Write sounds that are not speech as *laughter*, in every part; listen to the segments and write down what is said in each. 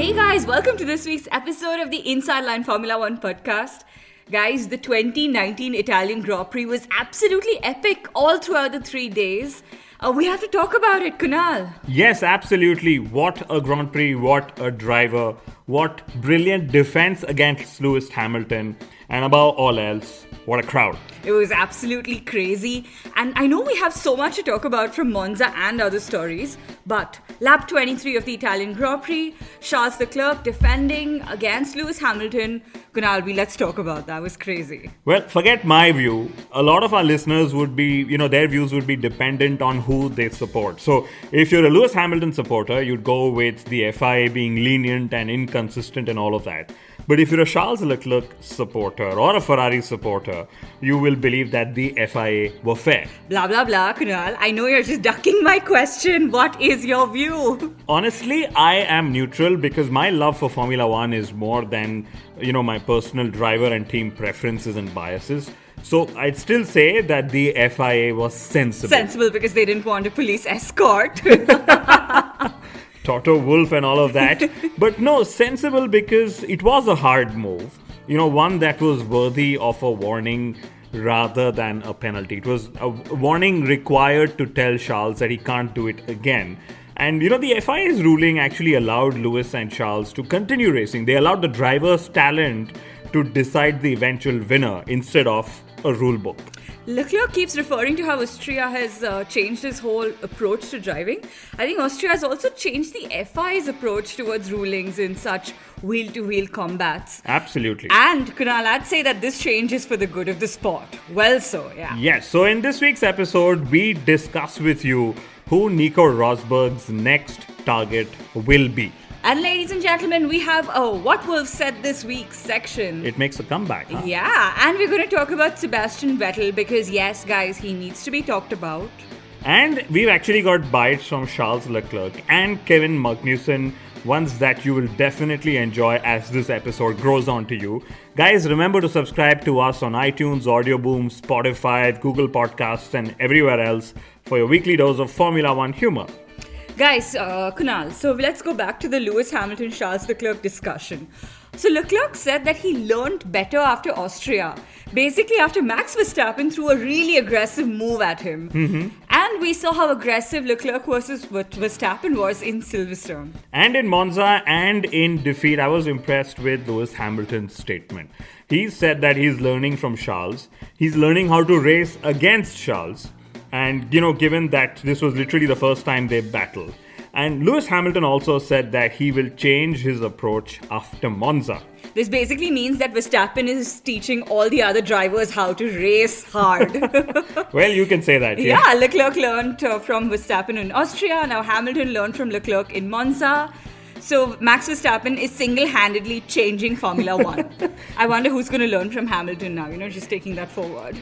Hey guys, welcome to this week's episode of the Inside Line Formula One podcast. Guys, the 2019 Italian Grand Prix was absolutely epic all throughout the three days. Uh, we have to talk about it, Kunal. Yes, absolutely. What a Grand Prix, what a driver, what brilliant defense against Lewis Hamilton, and above all else, what a crowd. It was absolutely crazy. And I know we have so much to talk about from Monza and other stories, but lap 23 of the Italian Grand Prix, Charles Leclerc defending against Lewis Hamilton. Kunal, let's talk about that. It was crazy. Well, forget my view. A lot of our listeners would be, you know, their views would be dependent on who they support. So if you're a Lewis Hamilton supporter, you'd go with the FIA being lenient and inconsistent and all of that. But if you're a Charles Leclerc supporter or a Ferrari supporter, you will believe that the FIA were fair. Blah, blah, blah, Kunal. I know you're just ducking my question. What is your view? Honestly, I am neutral because my love for Formula One is more than, you know, my personal driver and team preferences and biases. So I'd still say that the FIA was sensible. Sensible because they didn't want a police escort. *laughs* *laughs* Toto Wolff and all of that. but no, sensible because it was a hard move. You know, one that was worthy of a warning rather than a penalty. It was a warning required to tell Charles that he can't do it again. And you know, the FIA's ruling actually allowed Lewis and Charles to continue racing. They allowed the driver's talent to decide the eventual winner instead of a rule book. Leclerc keeps referring to how Austria has uh, changed his whole approach to driving. I think Austria has also changed the FI's approach towards rulings in such wheel to wheel combats. Absolutely. And Kunal, I'd say that this change is for the good of the sport. Well, so, yeah. Yes, so in this week's episode, we discuss with you who Nico Rosberg's next target will be. And ladies and gentlemen, we have a What Wolff Said This Week section. It makes a comeback. Huh? Yeah, and we're going to talk about Sebastian Vettel because, yes, guys, he needs to be talked about. And we've actually got bites from Charles Leclerc and Kevin Magnussen, ones that you will definitely enjoy as this episode grows on to you. Guys, remember to subscribe to us on iTunes, Audio Boom, Spotify, Google Podcasts, and everywhere else for your weekly dose of Formula One humor. Guys, uh, Kunal, so let's go back to the Lewis Hamilton Charles Leclerc discussion. So Leclerc said that he learned better after Austria, basically after Max Verstappen threw a really aggressive move at him. Mm-hmm. And we saw how aggressive Leclerc versus Verstappen was in Silverstone. And in Monza and in defeat, I was impressed with Lewis Hamilton's statement. He said that he's learning from Charles. He's learning how to race against Charles. And, you know, given that this was literally the first time they battled. And Lewis Hamilton also said that he will change his approach after Monza. This basically means that Verstappen is teaching all the other drivers how to race hard. *laughs* well, you can say that. Yeah, yeah Leclerc learned uh, from Verstappen in Austria. Now Hamilton learned from Leclerc in Monza. So Max Verstappen is single-handedly changing Formula One. *laughs* I wonder who's going to learn from Hamilton now. You know, just taking that forward.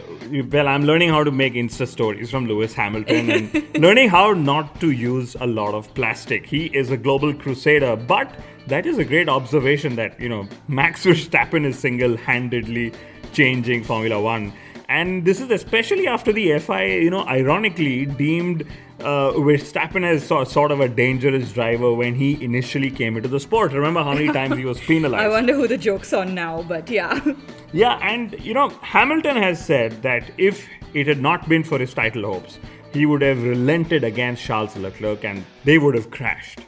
Well, I'm learning how to make Insta stories from Lewis Hamilton and *laughs* learning how not to use a lot of plastic. He is a global crusader, but that is a great observation that you know Max Verstappen is single-handedly changing Formula One. And this is especially after the FIA, you know, ironically deemed uh, Verstappen as so, sort of a dangerous driver when he initially came into the sport. Remember how many times he was penalized? *laughs* I wonder who the joke's on now, but yeah. *laughs* Yeah, and you know, Hamilton has said that if it had not been for his title hopes, he would have relented against Charles Leclerc and they would have crashed.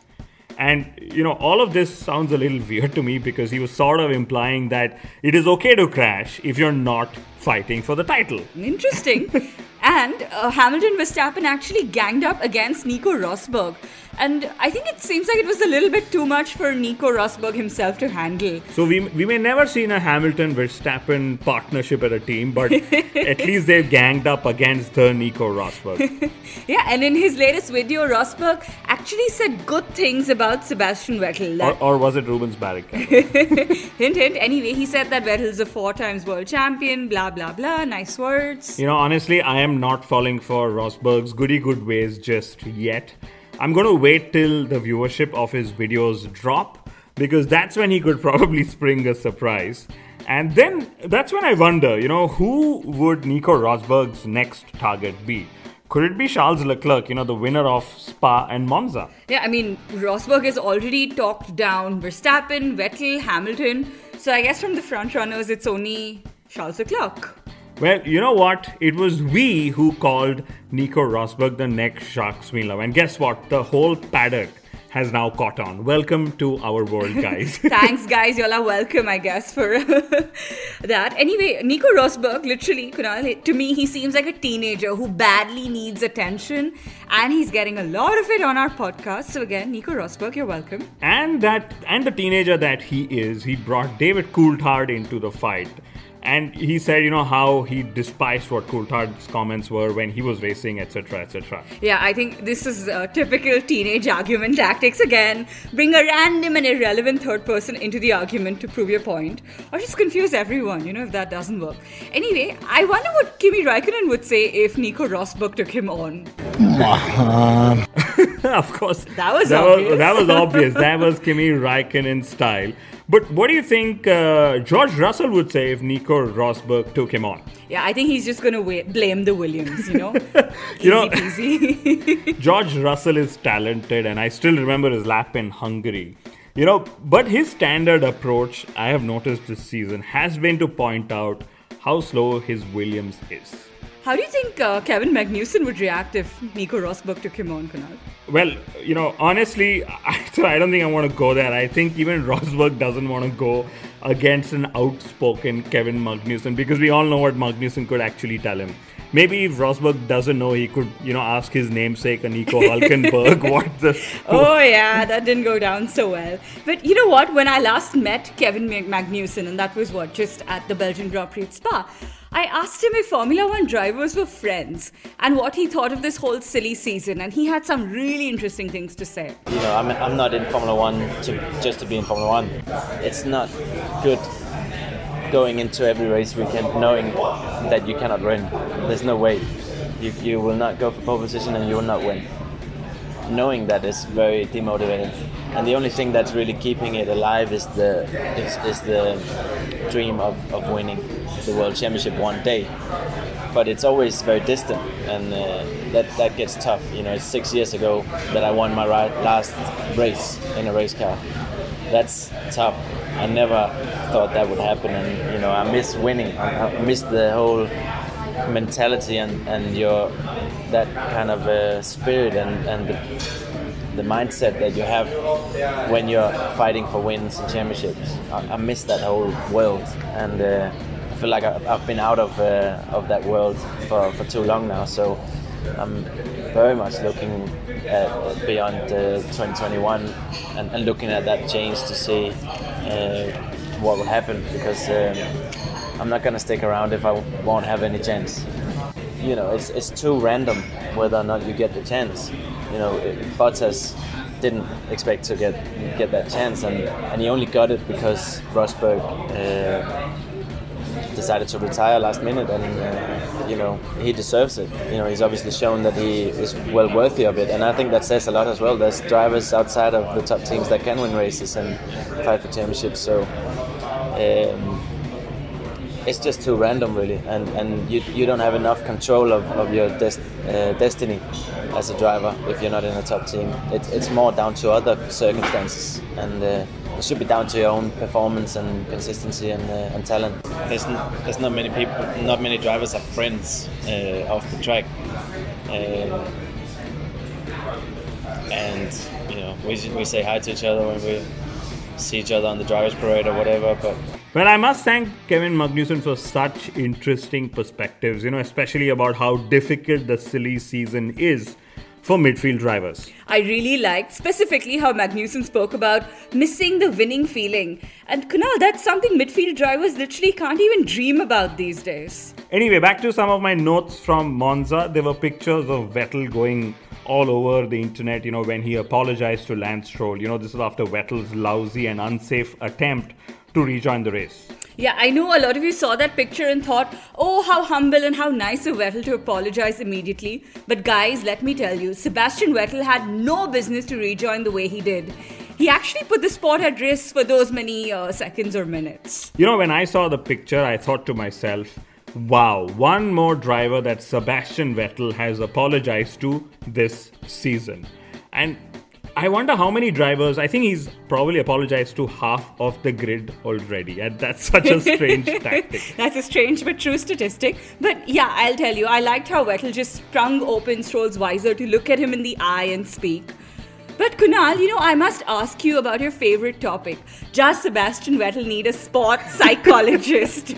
And you know, all of this sounds a little weird to me because he was sort of implying that it is okay to crash if you're not fighting for the title. Interesting. *laughs* and uh, Hamilton Verstappen actually ganged up against Nico Rosberg. And I think it seems like it was a little bit too much for Nico Rosberg himself to handle. So we we may never see a Hamilton Verstappen partnership at a team, but *laughs* at least they've ganged up against the Nico Rosberg. *laughs* yeah, and in his latest video, Rosberg actually said good things about Sebastian Vettel. Or, or, was it Rubens Barrichello? *laughs* hint, hint. Anyway, he said that Vettel's a four times world champion, blah, blah, blah. Nice words. You know, honestly, I am not falling for Rosberg's goody good ways just yet. I'm going to wait till the viewership of his videos drop because that's when he could probably *laughs* spring a surprise. And then that's when I wonder, you know, who would Nico Rosberg's next target be? Could it be Charles Leclerc, you know, the winner of Spa and Monza? Yeah, I mean, Rosberg has already talked down Verstappen, Vettel, Hamilton. So I guess from the front runners, it's only Charles Leclerc. Well, you know what? It was we who called Nico Rosberg the next Jacques Villeneuve. And guess what? The whole paddock has now caught on. Welcome to our world, *laughs* guys. *laughs* Thanks, guys. Y'all are welcome, I guess, for *laughs* that. Anyway, Nico Rosberg, literally, Kunal, to me, he seems like a teenager who badly needs attention, and he's getting a lot of it on our podcast. So again, Nico Rosberg, you're welcome. And that, and the teenager that he is, he brought David Coulthard into the fight. And he said, you know, how he despised what Coulthard's comments were when he was racing, etc., etc. Yeah, I think this is a typical teenage argument tactics again. Bring a random and irrelevant third person into the argument to prove your point, or just confuse everyone, you know, if that doesn't work. Anyway, I wonder what Kimi Raikkonen would say if Nico Rosberg took him on. *laughs* of course. That was that obvious. Was, that was obvious. that was Kimi Raikkonen style. But what do you think uh, George Russell would say if Nico Rosberg took him on? Yeah, I think he's just going to blame the Williams, you know? *laughs* you know. *laughs* George Russell is talented, and I still remember his lap in Hungary. You know, but his standard approach, I have noticed this season, has been to point out how slow his Williams is. How do you think uh, Kevin Magnussen would react if Nico Rosberg took him on, Kunal? Well, you know, honestly, *laughs* I, I don't think I want to go there. I think even Rosberg doesn't want to go against an outspoken Kevin Magnussen because we all know what Magnussen could actually tell him. Maybe if Rosberg doesn't know, he could, you know, ask his namesake, Nico *laughs* Hulkenberg, what the. *laughs* Oh, yeah, that didn't go down so well. But you know what? When I last met Kevin Magnussen, and that was what, just at the Belgian Grand Prix Spa, I asked him if Formula One drivers were friends and what he thought of this whole silly season, and he had some really interesting things to say. You know, I'm, I'm not in Formula One to, just to be in Formula One. It's not good going into every race weekend knowing that you cannot win. There's no way. You, you will not go for pole position and you will not win. Knowing that is very demotivating. And the only thing that's really keeping it alive is the is, is the dream of, of winning the world championship one day. But it's always very distant, and uh, that that gets tough. You know, it's six years ago that I won my last race in a race car. That's tough. I never thought that would happen, and you know, I miss winning. I miss the whole mentality and, and your that kind of uh, spirit and, and the, the mindset that you have when you're fighting for wins and championships. I, I miss that whole world, and uh, I feel like I, I've been out of uh, of that world for, for too long now. So I'm very much looking at beyond uh, 2021 and, and, looking at that change to see uh, what will happen because. Um, I'm not gonna stick around if I won't have any chance. You know, it's, it's too random whether or not you get the chance. You know, Bottas didn't expect to get get that chance, and, and he only got it because Rosberg uh, decided to retire last minute, and uh, you know he deserves it. You know, he's obviously shown that he is well worthy of it, and I think that says a lot as well. There's drivers outside of the top teams that can win races and fight for championships, so. Um, it's just too random really and and you, you don't have enough control of, of your des- uh, destiny as a driver if you're not in a top team. It, it's more down to other circumstances and uh, it should be down to your own performance and consistency and, uh, and talent. There's, n- there's not many people not many drivers have friends uh, off the track. Uh, and you know we, we say hi to each other when we see each other on the drivers parade or whatever but well, I must thank Kevin Magnussen for such interesting perspectives, you know, especially about how difficult the silly season is for midfield drivers. I really liked specifically how Magnussen spoke about missing the winning feeling. And Kunal, that's something midfield drivers literally can't even dream about these days. Anyway, back to some of my notes from Monza. There were pictures of Vettel going all over the internet, you know, when he apologized to Lance Stroll. You know, this is after Vettel's lousy and unsafe attempt to rejoin the race. Yeah, I know a lot of you saw that picture and thought, oh, how humble and how nice of Vettel to apologize immediately. But guys, let me tell you, Sebastian Vettel had no business to rejoin the way he did. He actually put the sport at risk for those many uh, seconds or minutes. You know, when I saw the picture, I thought to myself, wow, one more driver that Sebastian Vettel has apologized to this season. And I wonder how many drivers. I think he's probably apologized to half of the grid already, and that's such a strange *laughs* tactic. That's a strange but true statistic. But yeah, I'll tell you, I liked how Vettel just sprung open Stroll's visor to look at him in the eye and speak. But Kunal, you know, I must ask you about your favorite topic. Does Sebastian Vettel need a sports *laughs* psychologist?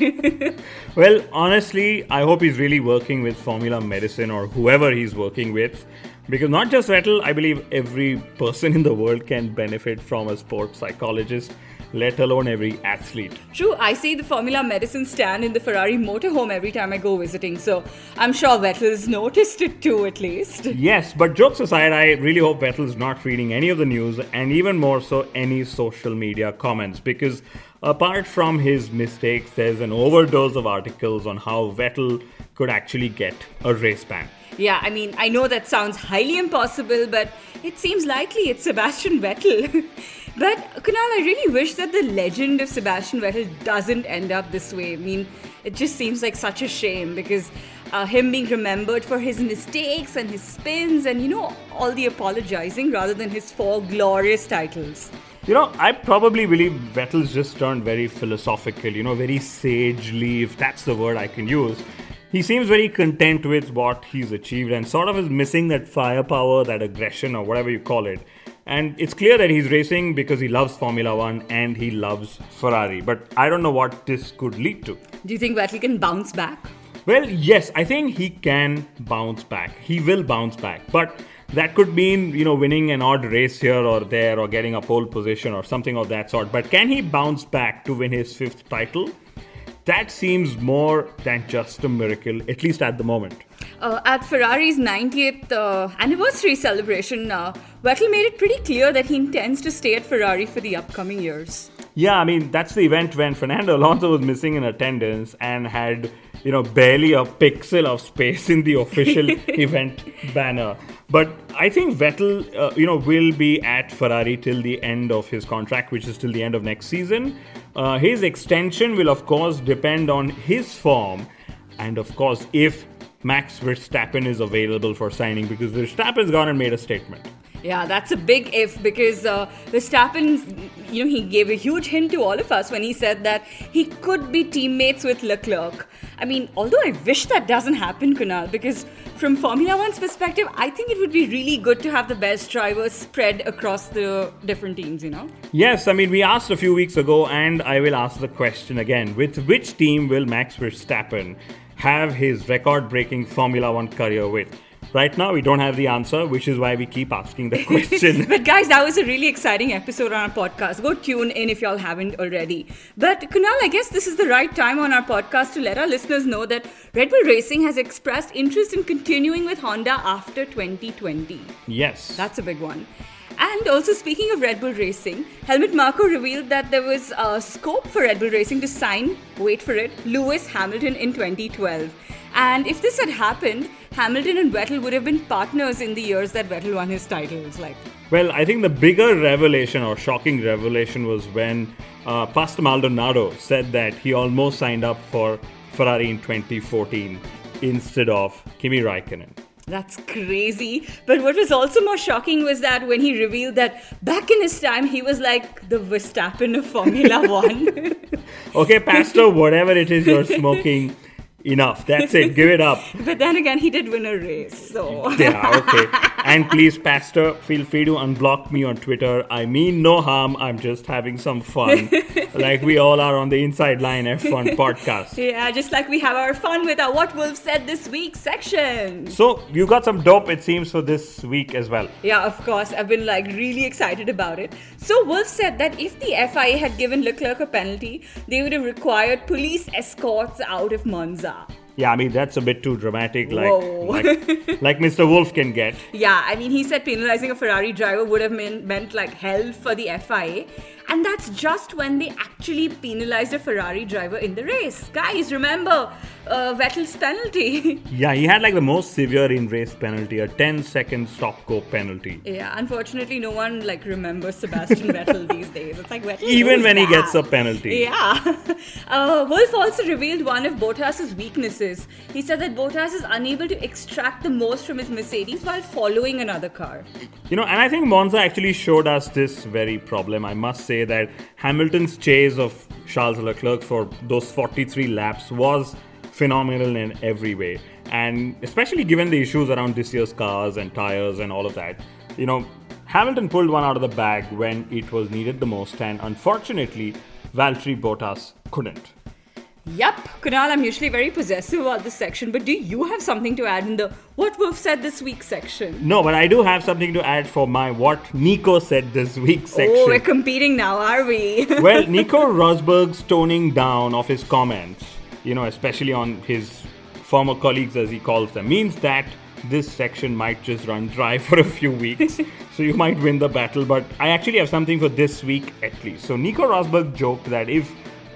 *laughs* well, honestly, I hope he's really working with Formula Medicine or whoever he's working with because not just Vettel, I believe every person in the world can benefit from a sports psychologist, let alone every athlete. True, I see the Formula Medicine stand in the Ferrari motorhome every time I go visiting, so I'm sure Vettel's noticed it too, at least. Yes, but jokes aside, I really hope Vettel's not reading any of the news and even more so any social media comments because apart from his mistakes, there's an overdose of articles on how Vettel could actually get a race ban. Yeah, I mean, I know that sounds highly impossible, but it seems likely it's Sebastian Vettel. *laughs* but Kunal, I really wish that the legend of Sebastian Vettel doesn't end up this way. I mean, it just seems like such a shame because uh, him being remembered for his mistakes and his spins and, you know, all the apologizing rather than his four glorious titles. You know, I probably believe Vettel's just turned very philosophical, you know, very sagely, if that's the word I can use he seems very content with what he's achieved and sort of is missing that firepower, that aggression, or whatever you call it. And it's clear that he's racing because he loves Formula One and he loves Ferrari. But I don't know what this could lead to. Do you think Vettel can bounce back? Well, yes, I think he can bounce back. He will bounce back. But that could mean, you know, winning an odd race here or there or getting a pole position or something of that sort. But can he bounce back to win his fifth title? That seems more than just a miracle, at least at the moment. Uh, at Ferrari's 90th uh, anniversary celebration, uh, Vettel made it pretty clear that he intends to stay at Ferrari for the upcoming years. Yeah, I mean, that's the event when Fernando Alonso was missing in attendance and had, you know, barely a pixel of space in the official *laughs* event banner. But I think Vettel, uh, you know, will be at Ferrari till the end of his contract, which is till the end of next season. Uh, his extension will, of course, depend on his form, and of course, if Max Verstappen is available for signing, because Verstappen's gone and made a statement. Yeah, that's a big if because uh, Verstappen, you know, he gave a huge hint to all of us when he said that he could be teammates with Leclerc. I mean, although I wish that doesn't happen, Kunal, because from Formula One's perspective, I think it would be really good to have the best drivers spread across the different teams, you know? Yes, I mean, we asked a few weeks ago, and I will ask the question again. With which team will Max Verstappen have his record breaking Formula One career with? Right now, we don't have the answer, which is why we keep asking the *laughs* question. but guys, that was a really exciting episode on our podcast. Go tune in if y'all haven't already. But Kunal, I guess this is the right time on our podcast to let our listeners know that Red Bull Racing has expressed interest in continuing with Honda after 2020. Yes. That's a big one. And also, speaking of Red Bull Racing, Helmut Marko revealed that there was a scope for Red Bull Racing to sign, wait for it, Lewis Hamilton in 2012. And if this had happened, Hamilton and Vettel would have been partners in the years that Vettel won his titles. Like, well, I think the bigger revelation or shocking revelation was when uh, Pastor Maldonado said that he almost signed up for Ferrari in 2014 instead of Kimi Raikkonen. That's crazy. But what was also more shocking was that when he revealed that back in his time he was like the Verstappen of Formula *laughs* One. okay, Pastor, whatever it is you're *laughs* smoking, enough. That's it. Give it up. *laughs* But then again, he did win a race, so. Yeah, okay. and please, Pastor, feel free to unblock me on Twitter. I mean no harm. I'm just having some fun. *laughs* like we all are on the Inside Line F1 *laughs* podcast. Yeah, just like we have our fun with our What Wolff Said This Week section. So, you got some dope, it seems, for this week as well. Yeah, of course. I've been like really excited about it. So, Wolff said that if the FIA had given Leclerc a penalty, they would have required police escorts out of Monza. Yeah, I mean that's a bit too dramatic, like like, like Mr. Wolff can get. Yeah, I mean, he said penalizing a Ferrari driver would have meant, meant like hell for the FIA. And that's just when they actually penalized a Ferrari driver in the race. Guys, remember uh, Vettel's penalty. *laughs* Yeah, he had like the most severe in race penalty, a 10 second stop go penalty. yeah, unfortunately, no one like remembers Sebastian *laughs* Vettel these days. It's like Vettel. Even when he gets a penalty. Yeah. *laughs* Uh, Wolff also revealed one of Bottas's weaknesses. He said that Bottas is unable to extract the most from his Mercedes while following another car. You know, and I think Monza actually showed us this very problem. I must say that Hamilton's chase of Charles Leclerc for those 43 laps was phenomenal in every way. And especially given the issues around this year's cars and tires and all of that, you know, Hamilton pulled one out of the bag when it was needed the most, and unfortunately, Valtteri Bottas couldn't. Yup, Kunal, I'm usually very possessive about this section, but do you have something to add in the What Wolff Said This Week section? No, but I do have something to add for my What Nico Said This Week section. Oh, we're competing now, are we? *laughs* well, Nico Rosberg's toning down of his comments, you know, especially on his former colleagues as he calls them, means that this section might just run dry *laughs* for a few weeks. so you might win the battle, but I actually have something for this week at least. So Nico Rosberg joked that if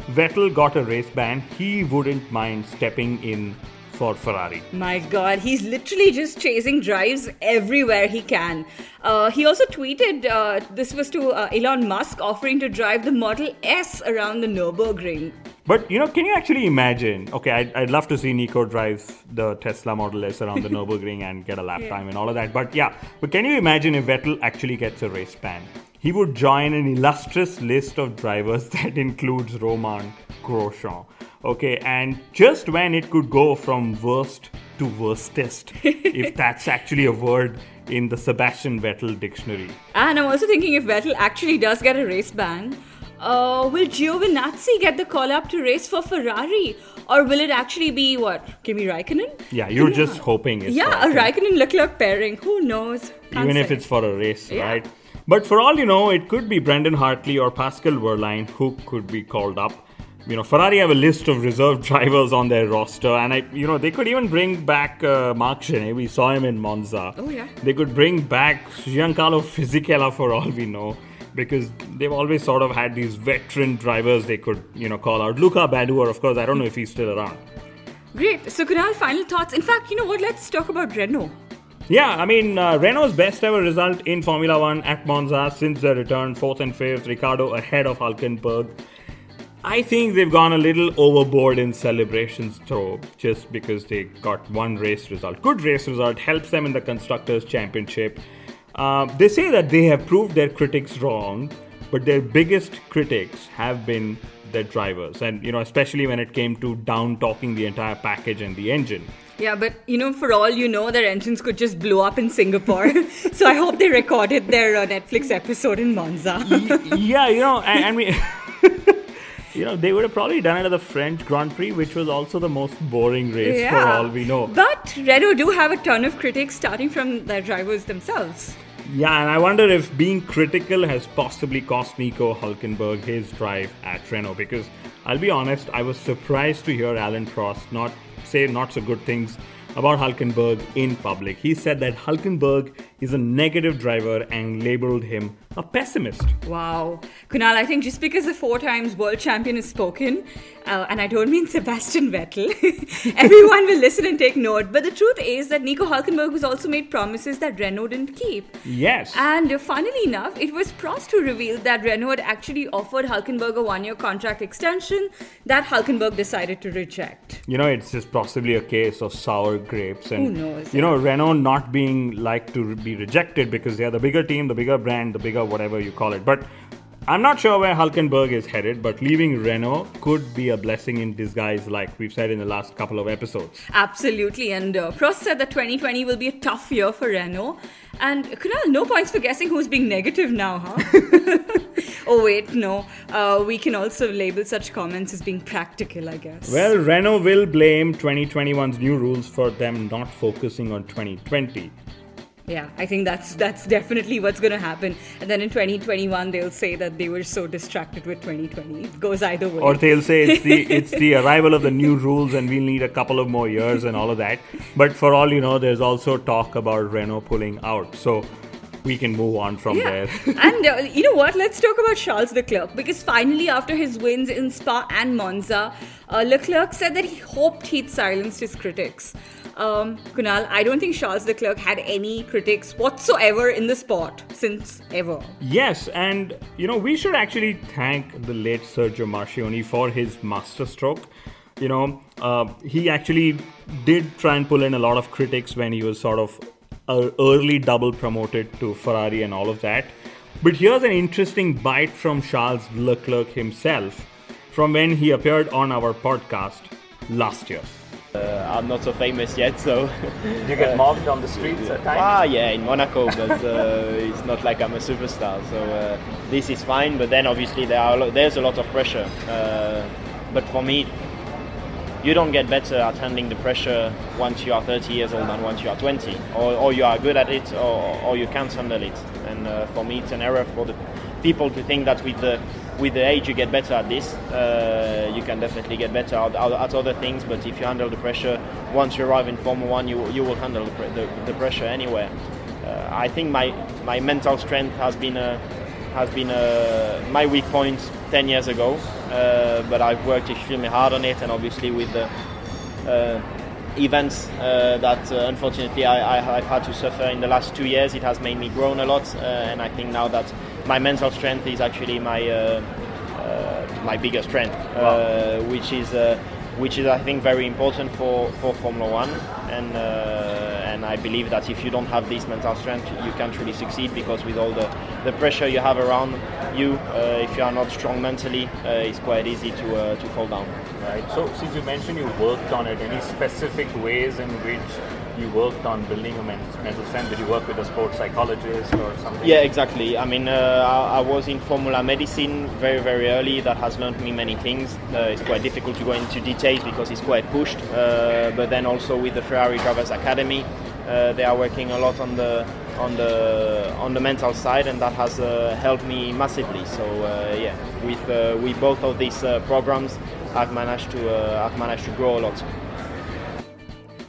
Vettel got a race ban, he wouldn't mind stepping in for Ferrari. My god, he's literally just chasing drives everywhere he can. Uh, he also tweeted uh, this was to uh, Elon Musk offering to drive the Model S around the Nürburgring. But you know, can you actually imagine? Okay, I'd, I'd love to see Nico drive the Tesla Model S around the *laughs* Nürburgring and get a lap Yeah. time and all of that. But yeah, but can you imagine if Vettel actually gets a race ban? He would join an illustrious list of drivers *laughs* that includes Romain Grosjean. Okay, and just when it could go from worst to worstest, *laughs* if that's actually a word in the Sebastian Vettel dictionary. And I'm also thinking if Vettel actually does get a race ban, uh, will Giovinazzi get the call up to race for Ferrari? Or will it actually be what? Kimi Raikkonen? Yeah, you're just hoping it's Yeah, a. Raikkonen Leclerc pairing. Who knows? Can't even if it's for a race, Yeah. right? But for all you know, it could be Brendan Hartley or Pascal Wehrlein who could be called up. You know, Ferrari have a list of reserve *laughs* drivers on their roster, and I, you know, they could even bring back uh, Marc Gené. We saw him in Monza. Oh, yeah. They could bring back Giancarlo Fisichella for all we know, because they've always sort of had these veteran drivers they could, you know, call out. Luca Badoer, of course, I don't know if he's still around. Great. So, Kunal, final thoughts. In fact, you know what? Let's talk about Renault. Yeah, I mean, uh, Renault's best ever result in Formula One at Monza since their return, fourth and fifth, Ricciardo ahead of Hulkenberg. I think they've gone a little overboard in celebrations, though, just because they got one race result. Good race result helps them in the Constructors' Championship. Uh, they say that they have proved their critics wrong, but their biggest critics have been their drivers, and you know, especially when it came to down talking the entire package and the engine. Yeah, but you know, for all you know, their engines could just blow up in Singapore. *laughs* so I hope they recorded their uh, Netflix episode in Monza. yeah, you know, I, I mean, you know, they would have probably done it at the French Grand Prix, which was also the most boring race for all we know. But Renault do have a ton of critics, starting from their drivers themselves. Yeah, and I wonder if being critical has possibly cost Nico Hulkenberg his drive at Renault because I'll be honest, I was surprised to hear Alain Prost not say not so good things about Hulkenberg in public. He said that Hulkenberg is a negative driver and labeled him a pessimist. Wow. Kunal, I think just because the four times world champion has spoken, uh, and I don't mean *laughs* Sebastian Vettel, *laughs* everyone will listen and take note. But the truth is that Nico Hulkenberg has also made promises that Renault didn't keep. Yes. And funnily enough, it was Prost who revealed that Renault had actually offered Hulkenberg a one year contract extension that Hulkenberg decided to reject. You know, it's just possibly a case of sour grapes, and Who knows, you know, Renault not being like to be rejected because they are the bigger team, the bigger brand, the bigger whatever you call it. But I'm not sure where Hulkenberg is headed, but leaving Renault could be a blessing in disguise, like we've said in the last couple of episodes. Absolutely. And uh, Prost said that 2020 will be a tough year for Renault. And Kunal, no points for guessing who's being negative now, huh? *laughs* oh, wait, no. Uh, we can also label such comments as being practical, I guess. Well, Renault will blame 2021's new rules for them not focusing on 2020. Yeah, I think that's that's definitely what's going to happen. And then in 2021, they'll say that they were so distracted with 2020. It goes either way. Or they'll say it's the it's the arrival of the new rules, and we'll need a couple of more years and all of that. But for all you know, there's also talk about Renault pulling out. So we can move on from yeah. there. *laughs* and uh, you know what? Let's talk about Charles Leclerc because finally, after his wins in Spa and Monza, uh, Leclerc said that he hoped he'd silenced his critics. Um, Kunal, I don't think Charles Leclerc had any critics whatsoever in the sport since ever. Yes, and you know, we should actually thank the late Sergio Marchionne for his masterstroke. You know, uh, he actually did try and pull in a lot of critics when he was sort of early double promoted to Ferrari and all of that. But here's an interesting bite from Charles Leclerc himself from when he appeared on our podcast last year. Uh, I'm not so famous yet, so. You get *laughs* mobbed on the streets at times? Ah, yeah, in Monaco, but uh, *laughs* it's not like I'm a superstar. So uh, this is fine, but then obviously there are there's a lot of pressure. Uh, but for me, you don't get better at handling the pressure once you are 30 years old than once you are 20, or, or you are good at it, or, or you can't handle it. And uh, for me, it's an error for the people to think that with the with the age you get better at this. Uh, you can definitely get better at, at, other things, but if you handle the pressure, once you arrive in Formula One, you you will handle the, the, the pressure anywhere. Uh, I think my my mental strength has been a has been a, my weak point 10 years ago, uh, but I've worked extremely hard on it, and obviously with the uh, events uh, that uh, unfortunately I, have had to suffer in the last two years, it has made me grown a lot, uh, and I think now that my mental strength is actually my uh, uh, my biggest strength, uh, wow. which is which is I think very important for, for Formula One, and and I believe that if you don't have this mental strength, you can't really succeed because with all the, the pressure you have around you, uh, if you are not strong mentally, uh, it's quite easy to uh, to fall down. Right. So since you mentioned you worked on it, any specific ways in which you worked on building a mental strength? Did you work with a sports psychologist or something? Yeah, exactly. I mean, uh, I, I, was in Formula Medicine very, very early. That has learned me many things. Uh, it's quite difficult to go into details because it's quite pushed. Uh, but then also with the Ferrari Drivers Academy, uh, they are working a lot on the on the on the mental side, and that has uh, helped me massively. So uh, yeah, with with both of these programs, I've managed to I've managed to grow a lot.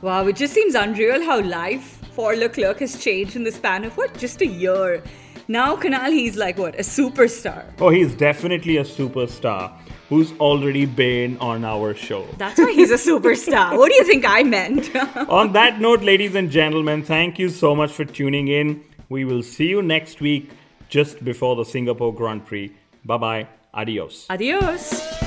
Wow, it just seems unreal how life for Leclerc has changed in the span of what, just a year. Now, Kunal, he's like what, a superstar? Oh, he's definitely a superstar who's already been on our show. That's why he's a superstar. what do you think I meant? *laughs* on that note, ladies and gentlemen, thank you so much for tuning in. We will see you next week just before the Singapore Grand Prix. Bye bye. Adios. Adios.